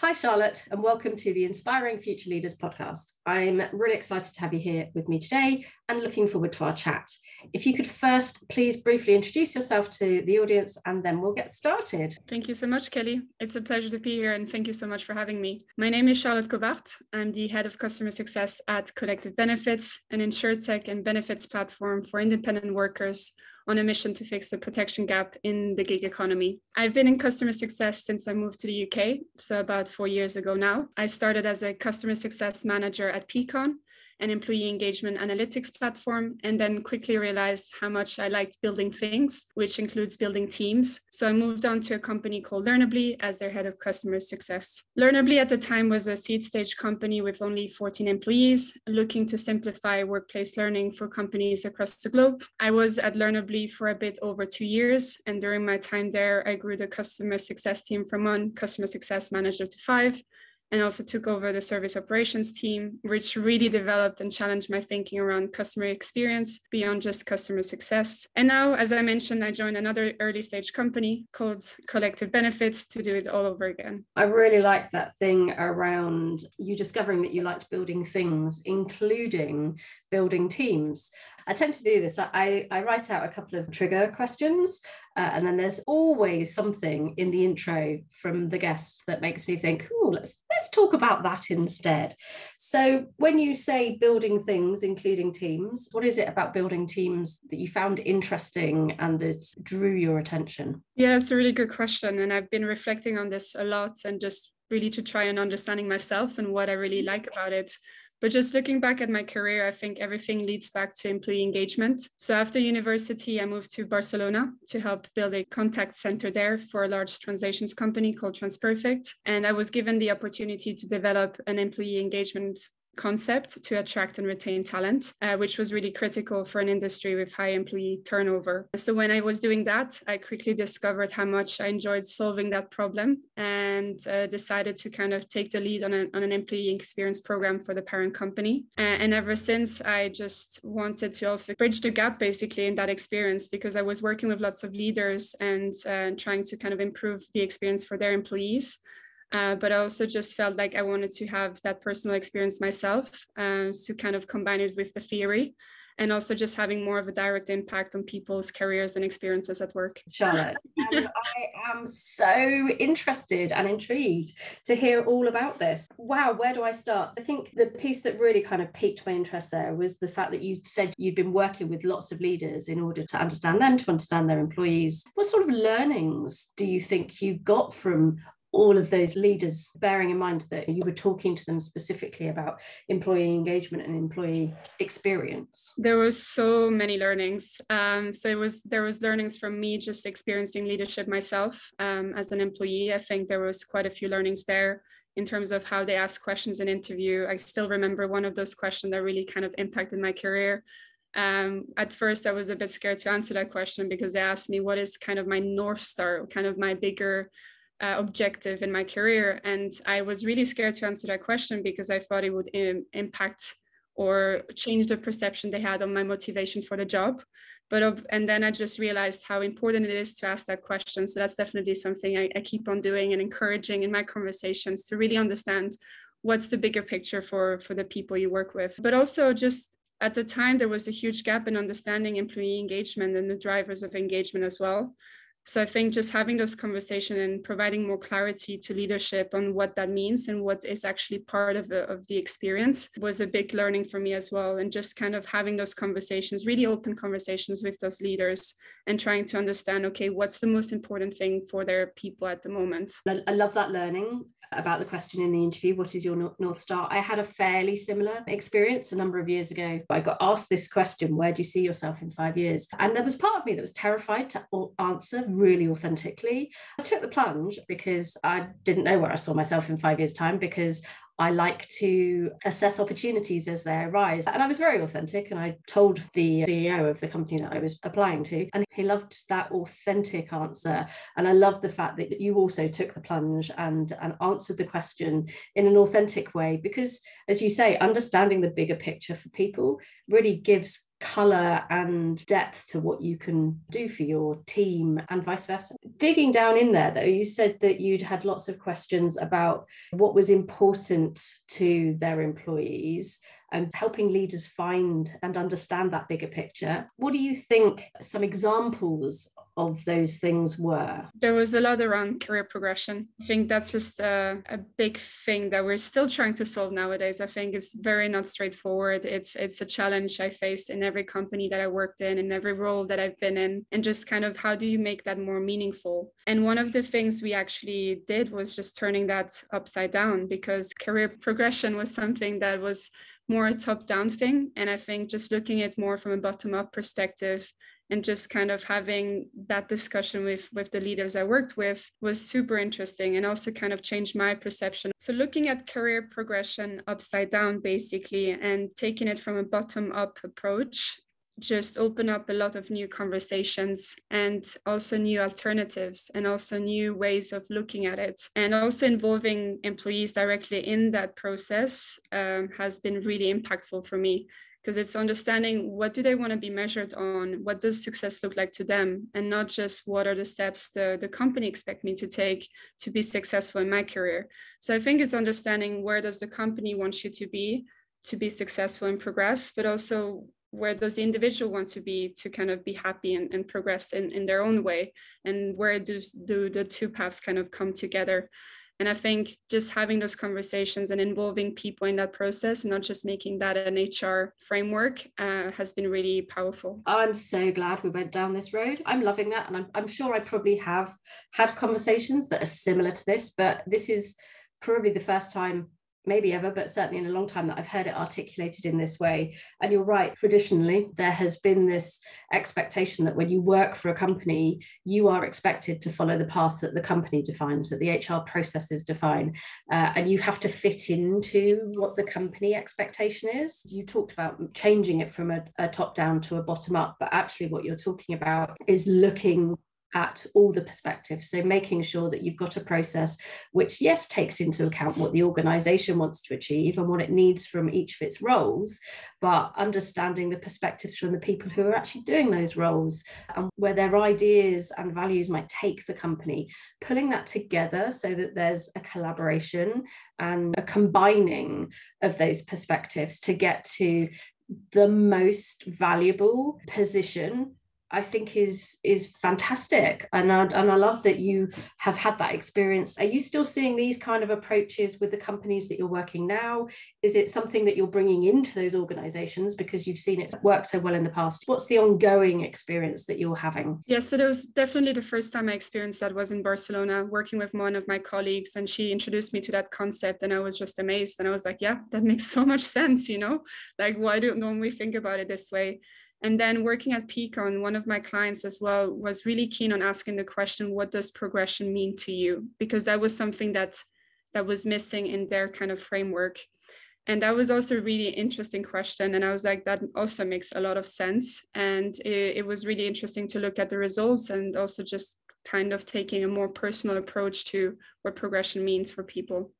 Hi, Charlotte, and welcome to the Inspiring Future Leaders podcast. I'm really excited to have you here with me today and looking forward to our chat. If you could first please briefly introduce yourself to the audience and then we'll get started. Thank you so much, Kelly. It's a pleasure to be here and thank you so much for having me. My name is Charlotte Cobart. I'm the head of customer success at Collective Benefits, an insurtech and benefits platform for independent workers on a mission to fix the protection gap in the gig economy. I've been in customer success since I moved to the UK, so about four years ago now. I started as a customer success manager at Peakon, an employee engagement analytics platform, and then quickly realized how much I liked building things, which includes building teams. So I moved on to a company called Learnably as their head of customer success. Learnably at the time was a seed stage company with only 14 employees, looking to simplify workplace learning for companies across the globe. I was at Learnably for a bit over two years, and during my time there, I grew the customer success team from one customer success manager to five and also took over the service operations team, which really developed and challenged my thinking around customer experience beyond just customer success. And now, as I mentioned, I joined another early stage company called Collective Benefits to do it all over again. I really like that thing around you discovering that you liked building things, including building teams. I tend to do this. I, I write out a couple of trigger questions, uh, and then there's always something in the intro from the guest that makes me think, oh, let's let's talk about that instead. So when you say building things, including teams, what is it about building teams that you found interesting and that drew your attention? Yeah, it's a really good question. And I've been reflecting on this a lot and just really to try and understanding myself and what I really like about it. But just looking back at my career, I think everything leads back to employee engagement. So after university, I moved to Barcelona to help build a contact center there for a large translations company called TransPerfect. And I was given the opportunity to develop an employee engagement concept to attract and retain talent, uh, which was really critical for an industry with high employee turnover. So when I was doing that, I quickly discovered how much I enjoyed solving that problem and uh, decided to kind of take the lead on, a, on an employee experience program for the parent company. Uh, and ever since, I just wanted to also bridge the gap basically in that experience because I was working with lots of leaders and uh, trying to kind of improve the experience for their employees. Uh, but I also just felt like I wanted to have that personal experience myself uh, to kind of combine it with the theory and also just having more of a direct impact on people's careers and experiences at work. Charlotte, I am so interested and intrigued to hear all about this. Wow, where do I start? I think the piece that really kind of piqued my interest there was the fact that you said you've been working with lots of leaders in order to understand them, to understand their employees. What sort of learnings do you think you got from all of those leaders, bearing in mind that you were talking to them specifically about employee engagement and employee experience? There was so many learnings. Um, so it was there was learnings from me just experiencing leadership myself um, as an employee. I think there was quite a few learnings there in terms of how they ask questions in interview. I still remember one of those questions that really kind of impacted my career. Um, at first, I was a bit scared to answer that question because they asked me what is kind of my north star, kind of my bigger uh, objective in my career. And I was really scared to answer that question because I thought it would Im- impact or change the perception they had on my motivation for the job. But and then I just realized how important it is to ask that question. So that's definitely something I, I keep on doing and encouraging in my conversations to really understand what's the bigger picture for for the people you work with. But also just at the time there was a huge gap in understanding employee engagement and the drivers of engagement as well. So I think just having those conversations and providing more clarity to leadership on what that means and what is actually part of the, of the experience was a big learning for me as well. And just kind of having those conversations, really open conversations with those leaders and trying to understand, okay, what's the most important thing for their people at the moment. I love that learning about the question in the interview what is your north star? I had a fairly similar experience a number of years ago. I got asked this question where do you see yourself in five years? And there was part of me that was terrified to answer really authentically. I took the plunge because i didn't know where i saw myself in five years time because I like to assess opportunities as they arise. And I was very authentic and I told the CEO of the company that I was applying to, and he loved that authentic answer. And I love the fact that you also took the plunge and, and answered the question in an authentic way, because as you say, understanding the bigger picture for people really gives color and depth to what you can do for your team and vice versa. Digging down in there, though, you said that you'd had lots of questions about what was important to their employees and helping leaders find and understand that bigger picture. What do you think some examples of those things were? There was a lot around career progression. I think that's just a, a, big thing that we're still trying to solve nowadays. I think it's very not straightforward. It's it's a challenge I faced in every company that I worked in, in every role that I've been in, and just kind of how do you make that more meaningful? And one of the things we actually did was just turning that upside down because career progression was something that was more a top down thing. And I think just looking at more from a bottom up perspective and just kind of having that discussion with with the leaders i worked with was super interesting and also kind of changed my perception so looking at career progression upside down basically and taking it from a bottom up approach just open up a lot of new conversations and also new alternatives and also new ways of looking at it. And also involving employees directly in that process um, has been really impactful for me because it's understanding what do they want to be measured on what does success look like to them and not just what are the steps the, the company expect me to take to be successful in my career. So i think it's understanding where does the company want you to be to be successful and progress but also where does the individual want to be to kind of be happy and, and progress in, in their own way and where do, do the two paths kind of come together. And i think just having those conversations and involving people in that process not just making that an hr framework uh, has been really powerful. I'm so glad we went down this road. I'm loving that and I'm, I'm sure i probably have had conversations that are similar to this but this is probably the first time maybe ever, but certainly in a long time that I've heard it articulated in this way. And you're right, traditionally, there has been this expectation that when you work for a company, you are expected to follow the path that the company defines, that the HR processes define, uh, and you have to fit into what the company expectation is. You talked about changing it from a, a top down to a bottom up, but actually, what you're talking about is looking at all the perspectives. So making sure that you've got a process which, yes, takes into account what the organization wants to achieve and what it needs from each of its roles, but understanding the perspectives from the people who are actually doing those roles and where their ideas and values might take the company, pulling that together so that there's a collaboration and a combining of those perspectives to get to the most valuable position I think is is fantastic, and I, and I love that you have had that experience. Are you still seeing these kind of approaches with the companies that you're working now? Is it something that you're bringing into those organisations because you've seen it work so well in the past? What's the ongoing experience that you're having? Yes, so that was definitely the first time I experienced that was in Barcelona, working with one of my colleagues, and she introduced me to that concept, and I was just amazed, and I was like, yeah, that makes so much sense, you know, like why don't we think about it this way? And then working at Peakon, one of my clients as well was really keen on asking the question, what does progression mean to you? Because that was something that that was missing in their kind of framework. And that was also a really interesting question. And I was like, that also makes a lot of sense. And it, it was really interesting to look at the results and also just kind of taking a more personal approach to what progression means for people.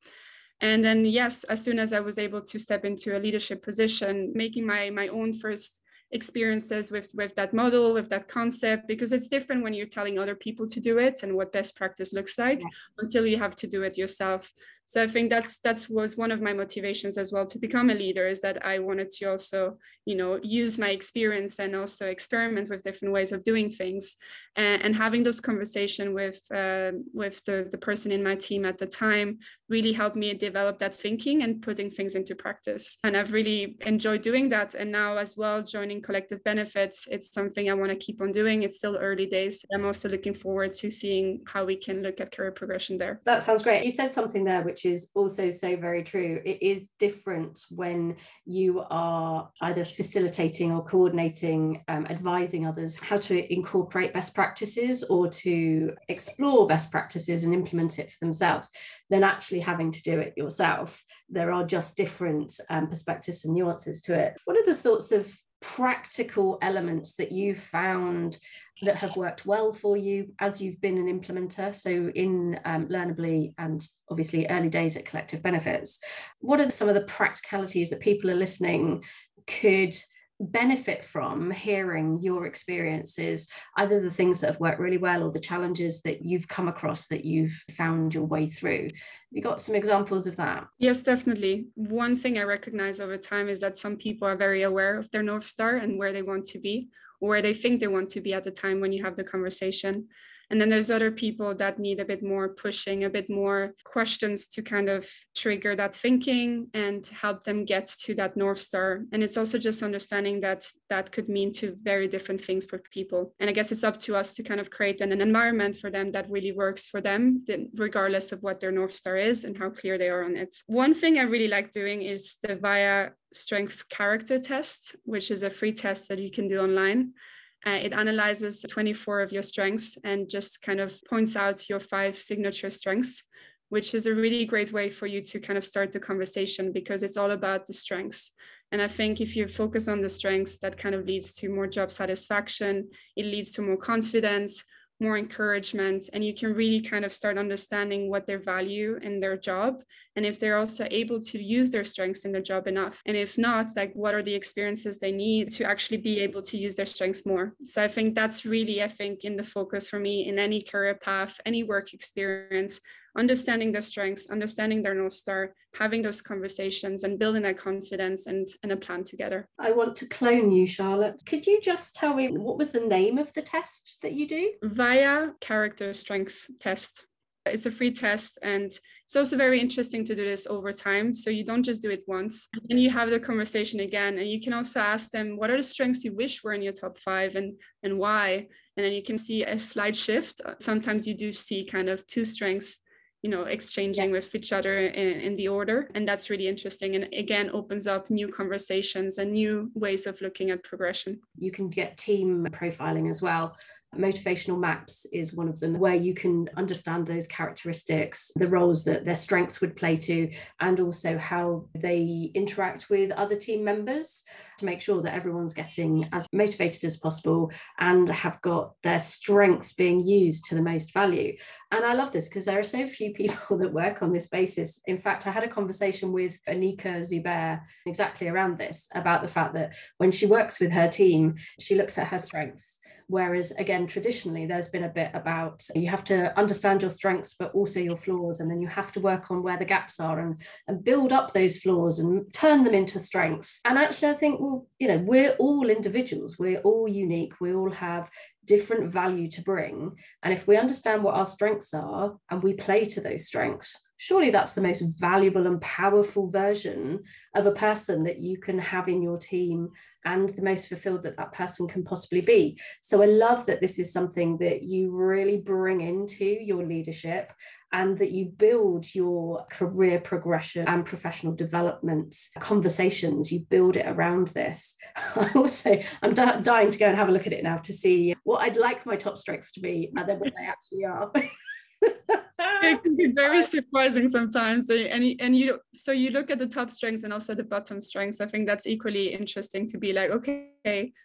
And then, yes, as soon as I was able to step into a leadership position, making my my own first experiences with with that model with that concept because it's different when you're telling other people to do it and what best practice looks like yeah. until you have to do it yourself so i think that's that's was one of my motivations as well to become a leader is that i wanted to also you know use my experience and also experiment with different ways of doing things. And, and having those conversation with uh, with the, the person in my team at the time really helped me develop that thinking and putting things into practice. And i've really enjoyed doing that. And now as well joining collective benefits it's something i want to keep on doing. It's still early days. I'm also looking forward to seeing how we can look at career progression there. That sounds great. You said something there which is also so very true it is different when you are either facilitating or coordinating um, advising others how to incorporate best practices or to explore best practices and implement it for themselves than actually having to do it yourself. There are just different um, perspectives and nuances to it. What are the sorts of practical elements that you've found that have worked well for you as you've been an implementer so in um, learnably and obviously early days at collective benefits what are some of the practicalities that people are listening could benefit from hearing your experiences, either the things that have worked really well or the challenges that you've come across that you've found your way through. Have you got some examples of that? Yes, definitely. One thing I recognize over time is that some people are very aware of their North Star and where they want to be, or where they think they want to be at the time when you have the conversation. And then there's other people that need a bit more pushing, a bit more questions to kind of trigger that thinking and help them get to that North Star. And it's also just understanding that that could mean two very different things for people. And I guess it's up to us to kind of create an, an environment for them that really works for them, regardless of what their North Star is and how clear they are on it. One thing I really like doing is the VIA strength character test, which is a free test that you can do online. Uh, it analyzes 24 of your strengths and just kind of points out your five signature strengths, which is a really great way for you to kind of start the conversation because it's all about the strengths. And I think if you focus on the strengths, that kind of leads to more job satisfaction, it leads to more confidence, more encouragement and you can really kind of start understanding what their value in their job and if they're also able to use their strengths in their job enough. And if not like what are the experiences they need to actually be able to use their strengths more? So i think that's really i think in the focus for me in any career path any work experience understanding their strengths, understanding their North Star, having those conversations and building that confidence and, and a plan together. I want to clone you, Charlotte. Could you just tell me what was the name of the test that you do? VIA Character Strength Test. It's a free test and it's also very interesting to do this over time. So you don't just do it once. And you have the conversation again. And you can also ask them, what are the strengths you wish were in your top five and, and why? And then you can see a slight shift. Sometimes you do see kind of two strengths you know exchanging yeah. with each other in, in, the order and that's really interesting and again opens up new conversations and new ways of looking at progression you can get team profiling as well Motivational maps is one of them where you can understand those characteristics, the roles that their strengths would play to, and also how they interact with other team members to make sure that everyone's getting as motivated as possible and have got their strengths being used to the most value. And I love this because there are so few people that work on this basis. In fact, I had a conversation with Anika Zubair exactly around this about the fact that when she works with her team, she looks at her strengths Whereas, again, traditionally, there's been a bit about you have to understand your strengths, but also your flaws. And then you have to work on where the gaps are and, and build up those flaws and turn them into strengths. And actually, I think, well, you know, we're all individuals, we're all unique, we all have different value to bring. And if we understand what our strengths are and we play to those strengths, surely that's the most valuable and powerful version of a person that you can have in your team and the most fulfilled that that person can possibly be. So I love that this is something that you really bring into your leadership and that you build your career progression and professional development conversations. You build it around this. I also i'm dying to go and have a look at it now to see what i'd like my top strengths to be and then what they actually are it can be very surprising sometimes. And you, and you so you look at the top strengths and also the bottom strengths. I think that's equally interesting to be like okay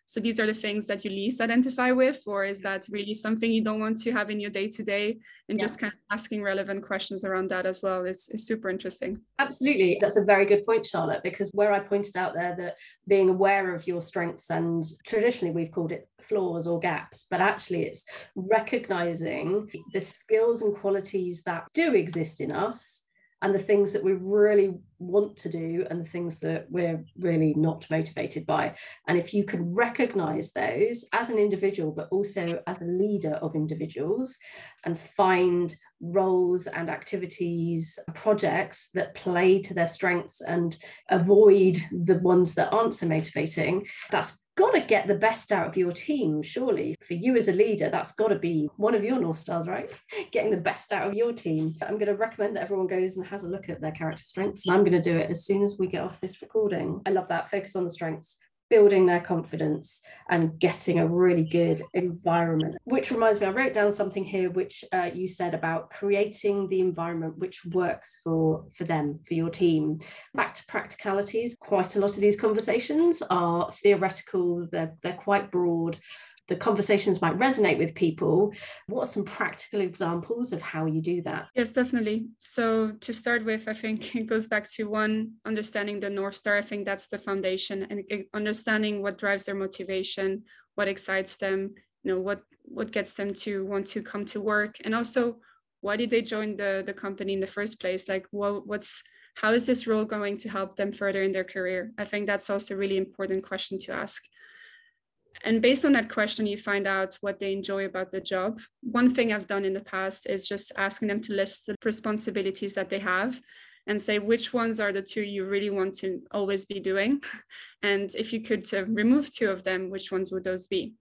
so these are the things that you least identify with or is that really something you don't want to have in your day to day and yeah. just kind of asking relevant questions around that as well is, is super interesting. Absolutely. That's a very good point charlotte because where i pointed out there that being aware of your strengths and traditionally we've called it flaws or gaps but actually it's recognizing the skills and qualities that do exist in us and the things that we really want to do and the things that we're really not motivated by. And if you can recognize those as an individual, but also as a leader of individuals, and find roles and activities, projects that play to their strengths and avoid the ones that aren't so motivating, that's got to get the best out of your team, surely. For you as a leader, that's got to be one of your North Stars, right? Getting the best out of your team. I'm going to recommend that everyone goes and has a look at their character strengths. And I'm going to do it as soon as we get off this recording. I love that. Focus on the strengths building their confidence and getting a really good environment. Which reminds me, I wrote down something here which uh, you said about creating the environment which works for for them, for your team. Back to practicalities. Quite a lot of these conversations are theoretical. They're they're quite broad. The conversations might resonate with people. What are some practical examples of how you do that? Yes, definitely. So to start with, I think it goes back to one understanding the North Star. I think that's the foundation and eh, understanding what drives their motivation, what excites them, you know, what what gets them to want to come to work and also why did they join the the company in the first place like what what's how is this role going to help them further in their career i think that's also a really important question to ask and based on that question you find out what they enjoy about the job. One thing i've done in the past is just asking them to list the responsibilities that they have and say which ones are the two you really want to always be doing. And if you could uh, remove two of them which ones would those be?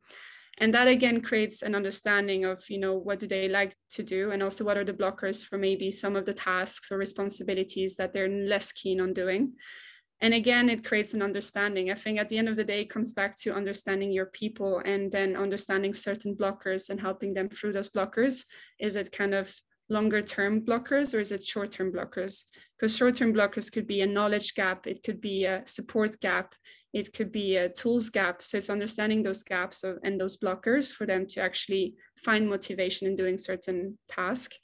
And that again creates an understanding of you know what do they like to do? And also what are the blockers for maybe some of the tasks or responsibilities that they're less keen on doing and again it creates an understanding i think at the end of the day it comes back to understanding your people and then understanding certain blockers and helping them through those blockers is it kind of longer term blockers or is it short term blockers because short term blockers could be a knowledge gap it could be a support gap it could be a tools gap. So it's understanding those gaps of, and those blockers for them to actually find motivation in doing certain tasks.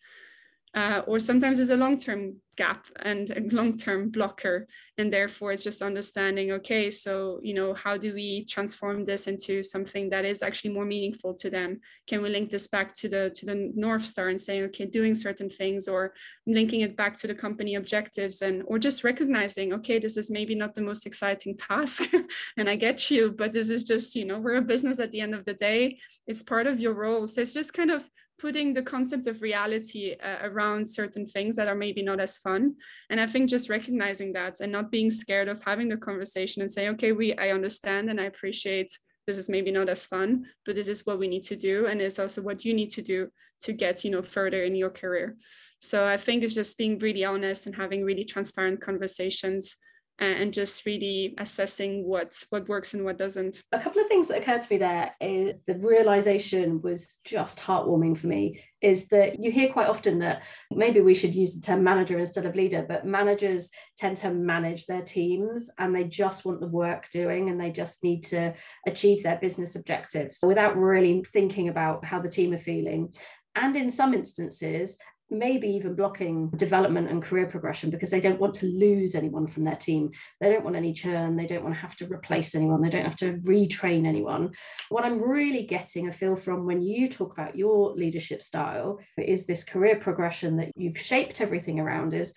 Uh, or sometimes it's a long-term gap and a long-term blocker and therefore it's just understanding okay so you know how do we transform this into something that is actually more meaningful to them? Can we link this back to the to the north star and saying okay doing certain things or linking it back to the company objectives and or just recognizing okay this is maybe not the most exciting task and i get you but this is just you know we're a business at the end of the day. It's part of your role. So it's just kind of putting the concept of reality uh, around certain things that are maybe not as fun. And i think just recognizing that and not being scared of having the conversation and say okay we i understand and i appreciate this is maybe not as fun but this is what we need to do. And it's also what you need to do to get you know further in your career. So i think it's just being really honest and having really transparent conversations and just really assessing what what works and what doesn't. A couple of things that occurred to me there is the realization was just heartwarming for me is that you hear quite often that maybe we should use the term manager instead of leader, but managers tend to manage their teams and they just want the work doing and they just need to achieve their business objectives without really thinking about how the team are feeling. And in some instances, maybe even blocking development and career progression because they don't want to lose anyone from their team. They don't want any churn. They don't want to have to replace anyone. They don't have to retrain anyone. What I'm really getting a feel from when you talk about your leadership style is this career progression that you've shaped everything around is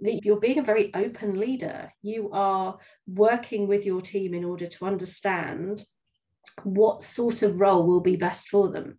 that you're being a very open leader. You are working with your team in order to understand what sort of role will be best for them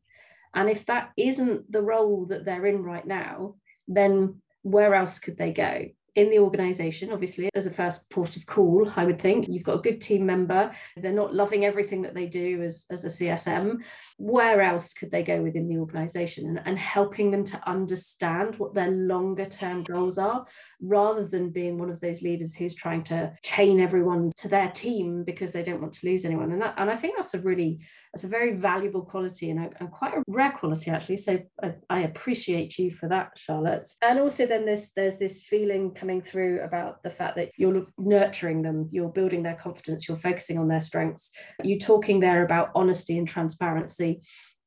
and if that isn't the role that they're in right now, then where else could they go? In the organization, obviously, as a first port of call, I would think. You've got a good team member. They're not loving everything that they do as, as a CSM. Where else could they go within the organization? And, and helping them to understand what their longer term goals are, rather than being one of those leaders who's trying to chain everyone to their team because they don't want to lose anyone. And that, and I think that's a really, that's a very valuable quality and, a, and quite a rare quality, actually. So I, I appreciate you for that, Charlotte. And also then there's, there's this feeling coming through about the fact that you're nurturing them, you're building their confidence, you're focusing on their strengths. You talking there about honesty and transparency.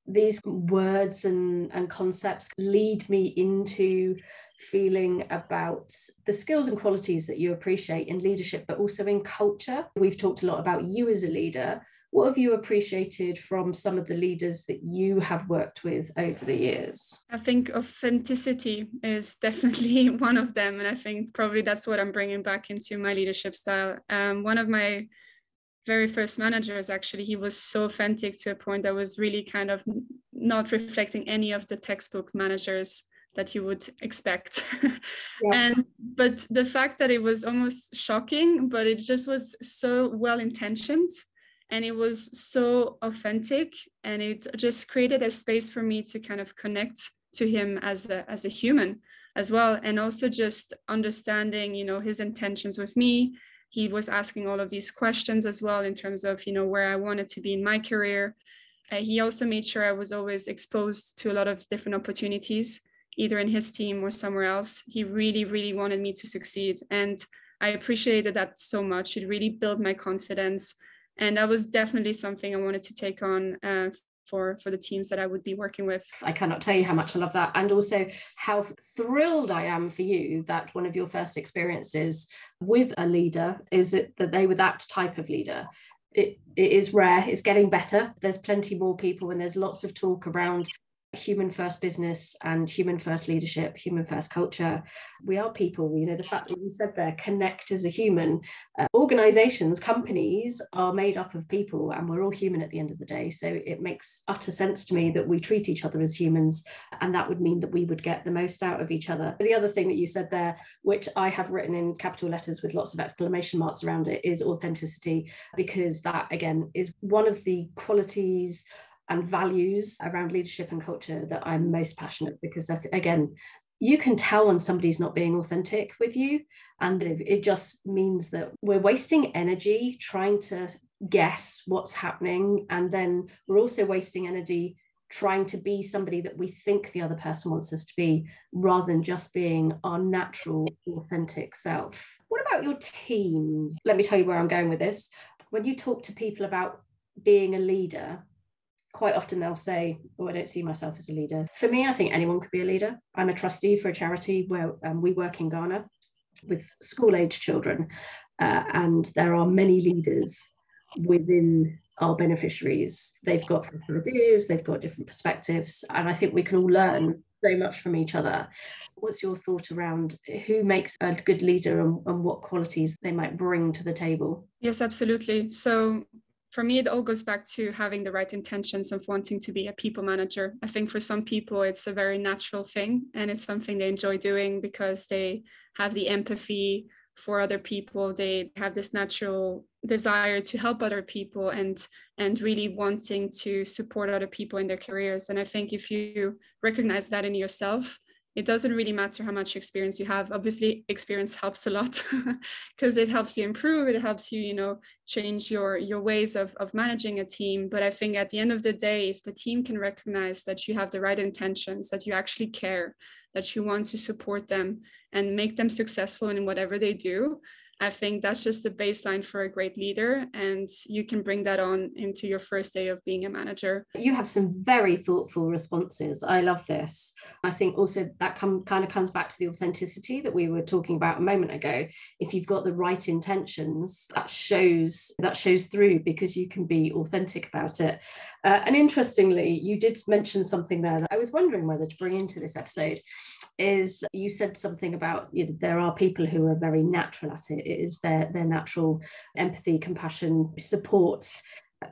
These words and, and concepts lead me into feeling about the skills and qualities that you appreciate in leadership, but also in culture. We've talked a lot about you as a leader, what have you appreciated from some of the leaders that you have worked with over the years? I think authenticity is definitely one of them. And I think probably that's what I'm bringing back into my leadership style. Um, one of my very first managers, actually, he was so authentic to a point that was really kind of not reflecting any of the textbook managers that you would expect yeah. and but the fact that it was almost shocking but it just was so well intentioned and it was so authentic and it just created a space for me to kind of connect to him as a as a human as well and also just understanding you know his intentions with me. He was asking all of these questions as well in terms of you know where i wanted to be in my career. Uh, he also made sure i was always exposed to a lot of different opportunities either in his team or somewhere else. He really really wanted me to succeed and i appreciated that so much. It really built my confidence and that was definitely something I wanted to take on uh, for for the teams that I would be working with. I cannot tell you how much I love that, and also how thrilled I am for you that one of your first experiences with a leader is that, that they were that type of leader. It, it is rare. It's getting better. There's plenty more people, and there's lots of talk around human first business and human first leadership, human first culture. We are people, you know, the fact that you said there, connect as a human. Uh, organizations, companies are made up of people and we're all human at the end of the day. So it makes utter sense to me that we treat each other as humans and that would mean that we would get the most out of each other. The other thing that you said there, which I have written in capital letters with lots of exclamation marks around it, is authenticity, because that again is one of the qualities and values around leadership and culture that I'm most passionate because th- again you can tell when somebody's not being authentic with you and it just means that we're wasting energy trying to guess what's happening and then we're also wasting energy trying to be somebody that we think the other person wants us to be rather than just being our natural authentic self. What about your teams? Let me tell you where i'm going with this. When you talk to people about being a leader quite often they'll say, Oh, I don't see myself as a leader. For me, I think anyone could be a leader. I'm a trustee for a charity where um, we work in Ghana with school age children, uh, and there are many leaders within our beneficiaries. They've got different ideas, they've got different perspectives, and I think we can all learn so much from each other. What's your thought around who makes a good leader and, and what qualities they might bring to the table? Yes, absolutely. So for me, it all goes back to having the right intentions of wanting to be a people manager. I think for some people, it's a very natural thing and it's something they enjoy doing because they have the empathy for other people. They have this natural desire to help other people and and really wanting to support other people in their careers. And I think if you recognize that in yourself, it doesn't really matter how much experience you have. Obviously experience helps a lot because it helps you improve it helps you you know change your your ways of, of managing a team. But i think at the end of the day if the team can recognize that you have the right intentions that you actually care that you want to support them and make them successful in whatever they do I think that's just the baseline for a great leader. And you can bring that on into your first day of being a manager. You have some very thoughtful responses. I love this. I think also that come, kind of comes back to the authenticity that we were talking about a moment ago. If you've got the right intentions, that shows that shows through because you can be authentic about it. Uh, and interestingly, you did mention something there that I was wondering whether to bring into this episode. Is you said something about you know, there are people who are very natural at it. It is their their natural empathy, compassion, support,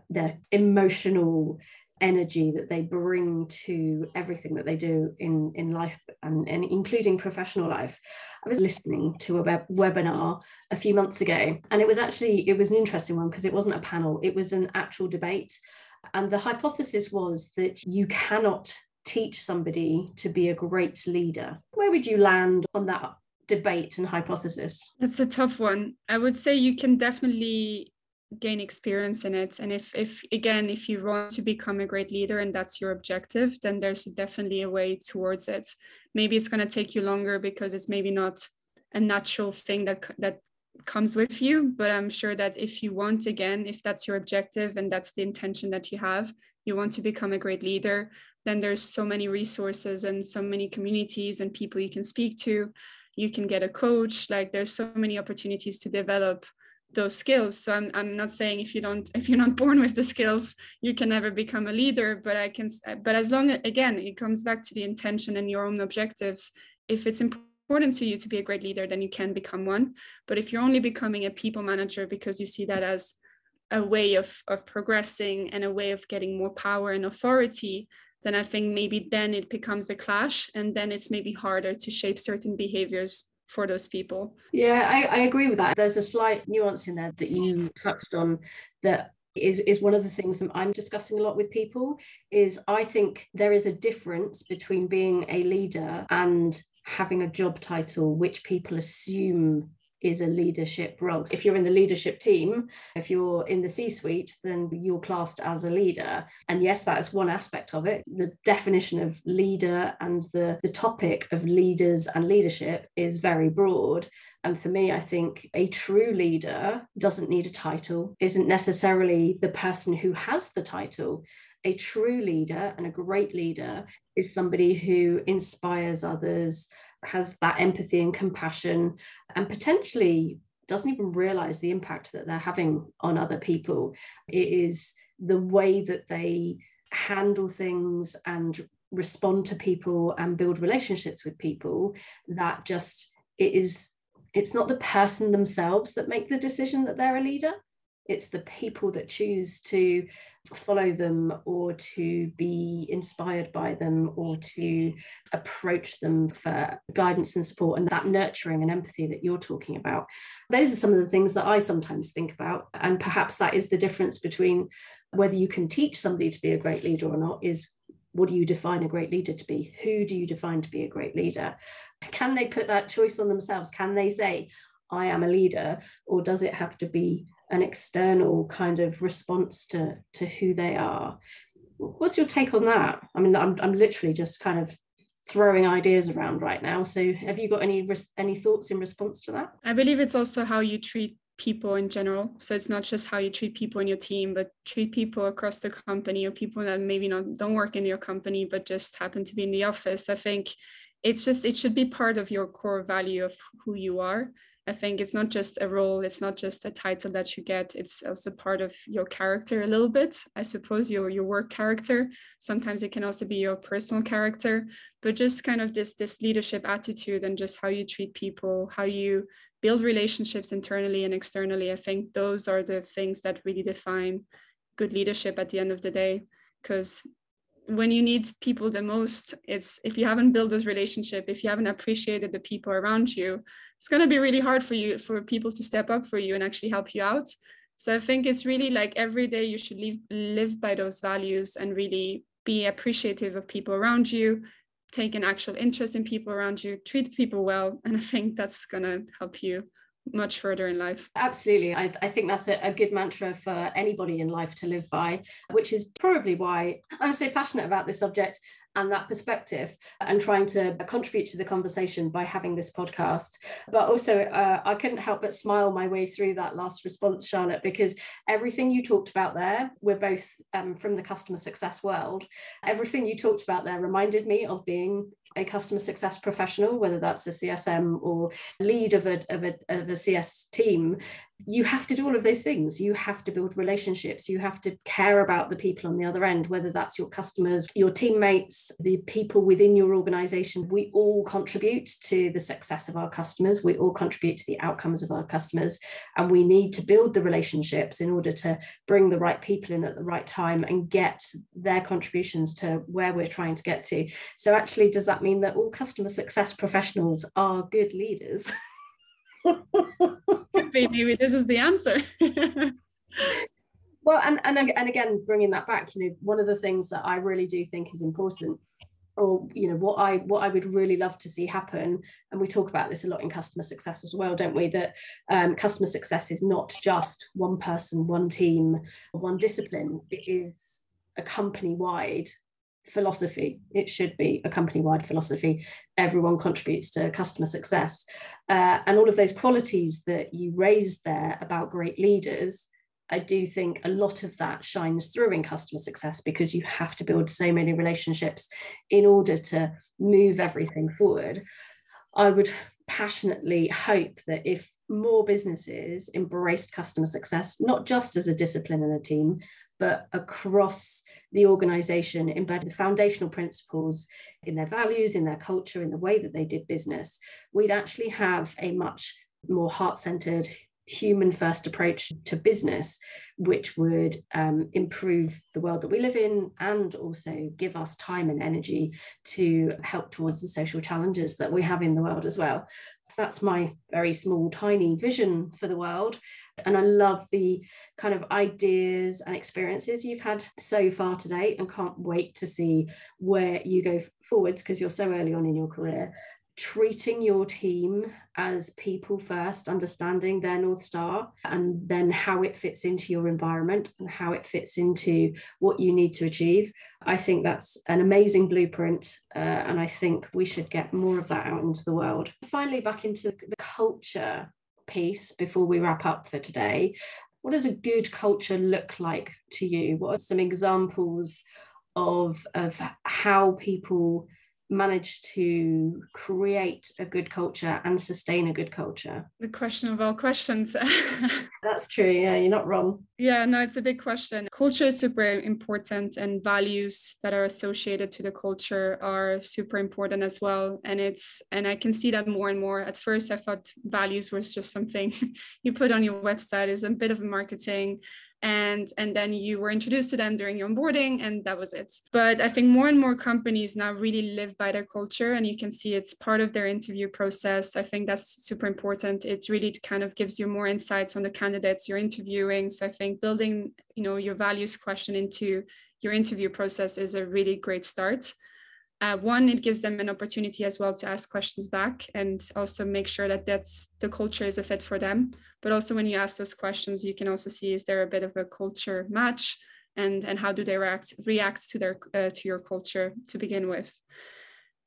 their emotional energy that they bring to everything that they do in in life and, and including professional life i was listening to a web, webinar a few months ago and it was actually it was an interesting one because it wasn't a panel it was an actual debate and the hypothesis was that you cannot teach somebody to be a great leader. Where would you land on that debate and hypothesis? That's a tough one. I would say you can definitely gain experience in it and if if again if you want to become a great leader and that's your objective then there's definitely a way towards it maybe it's going to take you longer because it's maybe not a natural thing that that comes with you but i'm sure that if you want again if that's your objective and that's the intention that you have you want to become a great leader then there's so many resources and so many communities and people you can speak to. You can get a coach. Like there's so many opportunities to develop those skills. So I'm, I'm not saying if you don't if you're not born with the skills you can never become a leader but i can but as long as again it comes back to the intention and your own objectives. If it's important to you to be a great leader, then you can become one. But if you're only becoming a people manager because you see that as a way of, of progressing and a way of getting more power and authority, then I think maybe then it becomes a clash and then it's maybe harder to shape certain behaviors for those people. Yeah, I, I agree with that. There's a slight nuance in there that you touched on that is, is one of the things that I'm discussing a lot with people is I think there is a difference between being a leader and having a job title which people assume is a leadership role. If you're in the leadership team, if you're in the C suite, then you're classed as a leader. And yes, that is one aspect of it. The definition of leader and the, the topic of leaders and leadership is very broad. And for me, I think a true leader doesn't need a title, isn't necessarily the person who has the title a true leader and a great leader is somebody who inspires others, has that empathy and compassion, and potentially doesn't even realize the impact that they're having on other people. It is the way that they handle things and respond to people and build relationships with people that just it is it's not the person themselves that make the decision that they're a leader it's the people that choose to follow them or to be inspired by them or to approach them for guidance and support and that nurturing and empathy that you're talking about. Those are some of the things that i sometimes think about. And perhaps that is the difference between whether you can teach somebody to be a great leader or not is what do you define a great leader to be? Who do you define to be a great leader? Can they put that choice on themselves? Can they say i am a leader or does it have to be an external kind of response to to who they are. What's your take on that? I mean i'm, I'm literally just kind of throwing ideas around right now. So have you got any any thoughts in response to that? I believe it's also how you treat people in general. So it's not just how you treat people in your team but treat people across the company or people that maybe not don't work in your company but just happen to be in the office. I think it's just it should be part of your core value of who you are I think it's not just a role, it's not just a title that you get, it's also part of your character a little bit. I suppose your your work character. Sometimes it can also be your personal character, but just kind of this this leadership attitude and just how you treat people, how you build relationships internally and externally. I think those are the things that really define good leadership at the end of the day. Because when you need people the most, it's if you haven't built this relationship, if you haven't appreciated the people around you, it's going to be really hard for you for people to step up for you and actually help you out. So i think it's really like every day you should live live by those values and really be appreciative of people around you take an actual interest in people around you treat people well and i think that's going to help you much further in life. Absolutely. I, I think that's a, a, good mantra for anybody in life to live by, which is probably why I'm so passionate about this subject and that perspective and trying to contribute to the conversation by having this podcast. But also, uh, I couldn't help but smile my way through that last response, Charlotte, because everything you talked about there, we're both um, from the customer success world. Everything you talked about there reminded me of being a customer success professional, whether that's a CSM or lead of a, of a, of a CS team, you have to do all of those things. You have to build relationships. You have to care about the people on the other end, whether that's your customers, your teammates, the people within your organization. We all contribute to the success of our customers. We all contribute to the outcomes of our customers. And we need to build the relationships in order to bring the right people in at the right time and get their contributions to where we're trying to get to. So, actually, does that mean that all customer success professionals are good leaders? maybe this is the answer. well, and, and and again, bringing that back, you know, one of the things that I really do think is important or you know what i what i would really love to see happen and we talk about this a lot in customer success as well don't we that um, customer success is not just one person one team one discipline it is a company wide philosophy. It should be a company wide philosophy. Everyone contributes to customer success. Uh, and all of those qualities that you raised there about great leaders, I do think a lot of that shines through in customer success because you have to build so many relationships in order to move everything forward. I would passionately hope that if more businesses embraced customer success, not just as a discipline in a team, but across the organization, embedded the foundational principles in their values, in their culture, in the way that they did business, we'd actually have a much more heart centered, human first approach to business, which would um, improve the world that we live in and also give us time and energy to help towards the social challenges that we have in the world as well that's my very small, tiny vision for the world. And I love the kind of ideas and experiences you've had so far today and can't wait to see where you go forwards because you're so early on in your career treating your team as people first, understanding their North Star, and then how it fits into your environment and how it fits into what you need to achieve. I think that's an amazing blueprint, uh, and I think we should get more of that out into the world. Finally, back into the culture piece before we wrap up for today. what does a good culture look like to you? What are some examples of, of how people manage to create a good culture and sustain a good culture? The question of all questions. That's true. Yeah, you're not wrong. Yeah, no, it's a big question. Culture is super important, and values that are associated to the culture are super important as well. And it's, and I can see that more and more. At first, I thought values was just something you put on your website, is a bit of a marketing and and then you were introduced to them during your onboarding and that was it. But i think more and more companies now really live by their culture and you can see it's part of their interview process. I think that's super important. It really kind of gives you more insights on the candidates you're interviewing. So i think building you know your values question into your interview process is a really great start uh, one it gives them an opportunity as well to ask questions back and also make sure that that's the culture is a fit for them. But also when you ask those questions you can also see is there a bit of a culture match and and how do they react react to their uh, to your culture to begin with.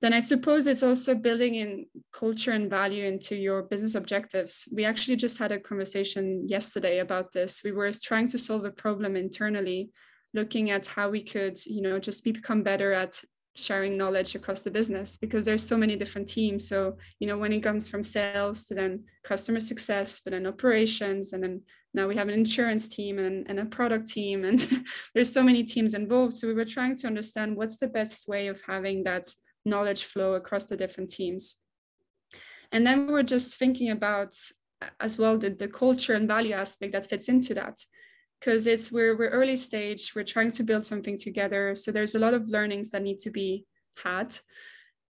Then i suppose it's also building in culture and value into your business objectives. We actually just had a conversation yesterday about this. We were trying to solve a problem internally looking at how we could you know just become better at sharing knowledge across the business because there's so many different teams. So you know when it comes from sales to then customer success but then operations and then now we have an insurance team and, and a product team and there's so many teams involved. So we were trying to understand what's the best way of having that knowledge flow across the different teams. And then we were just thinking about as well the, the culture and value aspect that fits into that because it's we're we're early stage we're trying to build something together so there's a lot of learnings that need to be had.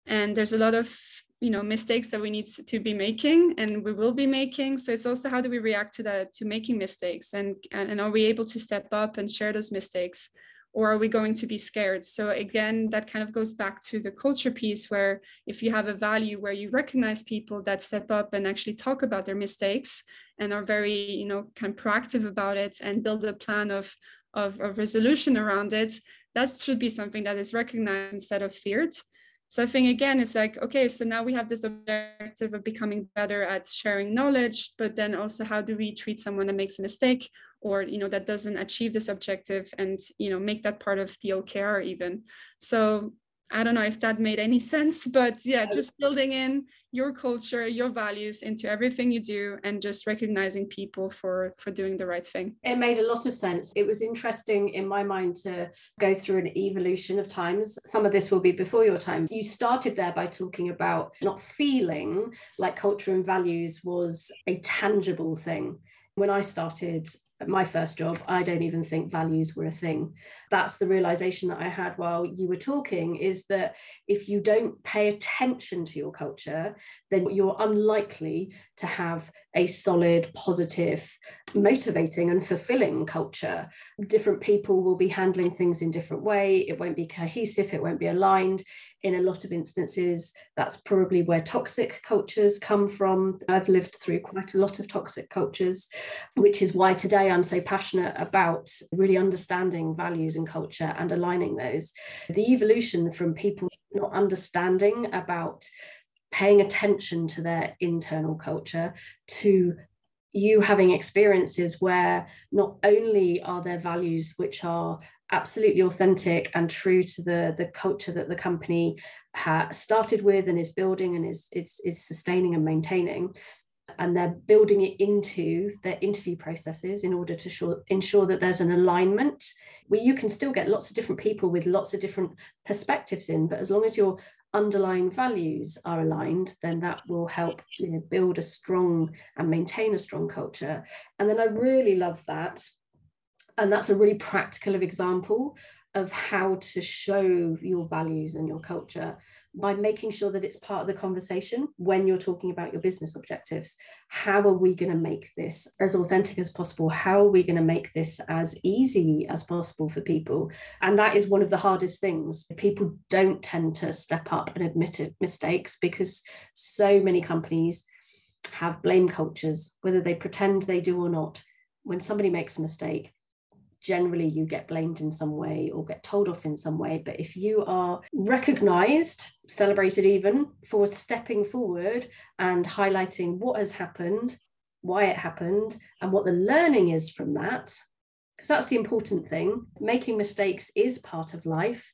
And there's a lot of you know mistakes that we need to be making and we will be making. So it's also how do we react to that to making mistakes and and, and are we able to step up and share those mistakes? Or are we going to be scared? So again that kind of goes back to the culture piece where if you have a value where you recognize people that step up and actually talk about their mistakes and are very you know kind of proactive about it and build a plan of of, of resolution around it that should be something that is recognized instead of feared so I think again, it's like, okay, so now we have this objective of becoming better at sharing knowledge, but then also how do we treat someone that makes a mistake or you know that doesn't achieve this objective and you know make that part of the OKR even. So I don't know if that made any sense, but yeah, just building in your culture, your values into everything you do and just recognizing people for for doing the right thing. It made a lot of sense. It was interesting in my mind to go through an evolution of times. Some of this will be before your time. You started there by talking about not feeling like culture and values was a tangible thing when I started my first job, I don't even think values were a thing. That's the realization that I had while you were talking is that if you don't pay attention to your culture, then you're unlikely to have a solid, positive, motivating, and fulfilling culture. Different people will be handling things in different way. It won't be cohesive. It won't be aligned. In a lot of instances, that's probably where toxic cultures come from. I've lived through quite a lot of toxic cultures, which is why today I'm so passionate about really understanding values and culture and aligning those. The evolution from people not understanding about paying attention to their internal culture to you having experiences where not only are there values which are absolutely authentic and true to the the culture that the company ha- started with and is building and is, is is sustaining and maintaining and they're building it into their interview processes in order to sure, ensure that there's an alignment where you can still get lots of different people with lots of different perspectives in but as long as you're underlying values are aligned, then that will help you know, build a strong and maintain a strong culture. And then I really love that. And that's a really practical example of how to show your values and your culture by making sure that it's part of the conversation when you're talking about your business objectives. How are we going to make this as authentic as possible? How are we going to make this as easy as possible for people? And that is one of the hardest things. People don't tend to step up and admit it, mistakes because so many companies have blame cultures, whether they pretend they do or not. When somebody makes a mistake, generally you get blamed in some way or get told off in some way. But if you are recognized, celebrated even for stepping forward and highlighting what has happened, why it happened, and what the learning is from that. Because that's the important thing. Making mistakes is part of life.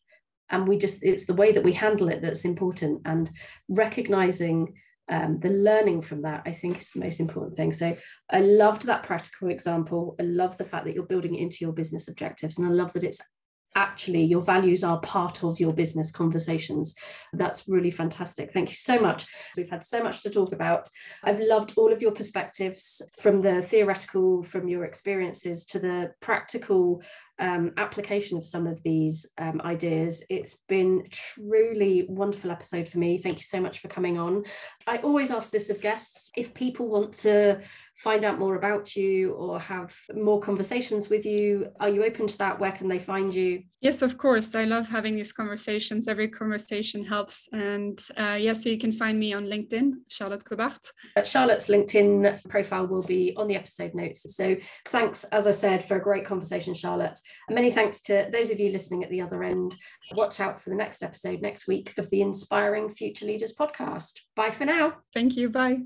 And we just, it's the way that we handle it that's important. And recognizing um, the learning from that, I think, is the most important thing. So I loved that practical example. I love the fact that you're building it into your business objectives. And I love that it's actually your values are part of your business conversations. That's really fantastic. Thank you so much. We've had so much to talk about. I've loved all of your perspectives from the theoretical, from your experiences to the practical um, application of some of these um, ideas. It's been truly wonderful episode for me. Thank you so much for coming on. I always ask this of guests if people want to find out more about you or have more conversations with you, are you open to that? Where can they find you? Yes, of course. I love having these conversations. Every conversation helps. And uh, yes, yeah, so you can find me on LinkedIn, Charlotte Cobart. Charlotte's LinkedIn profile will be on the episode notes. So thanks, as I said, for a great conversation, Charlotte. And many thanks to those of you listening at the other end. Watch out for the next episode next week of the Inspiring Future Leaders podcast. Bye for now. Thank you. Bye.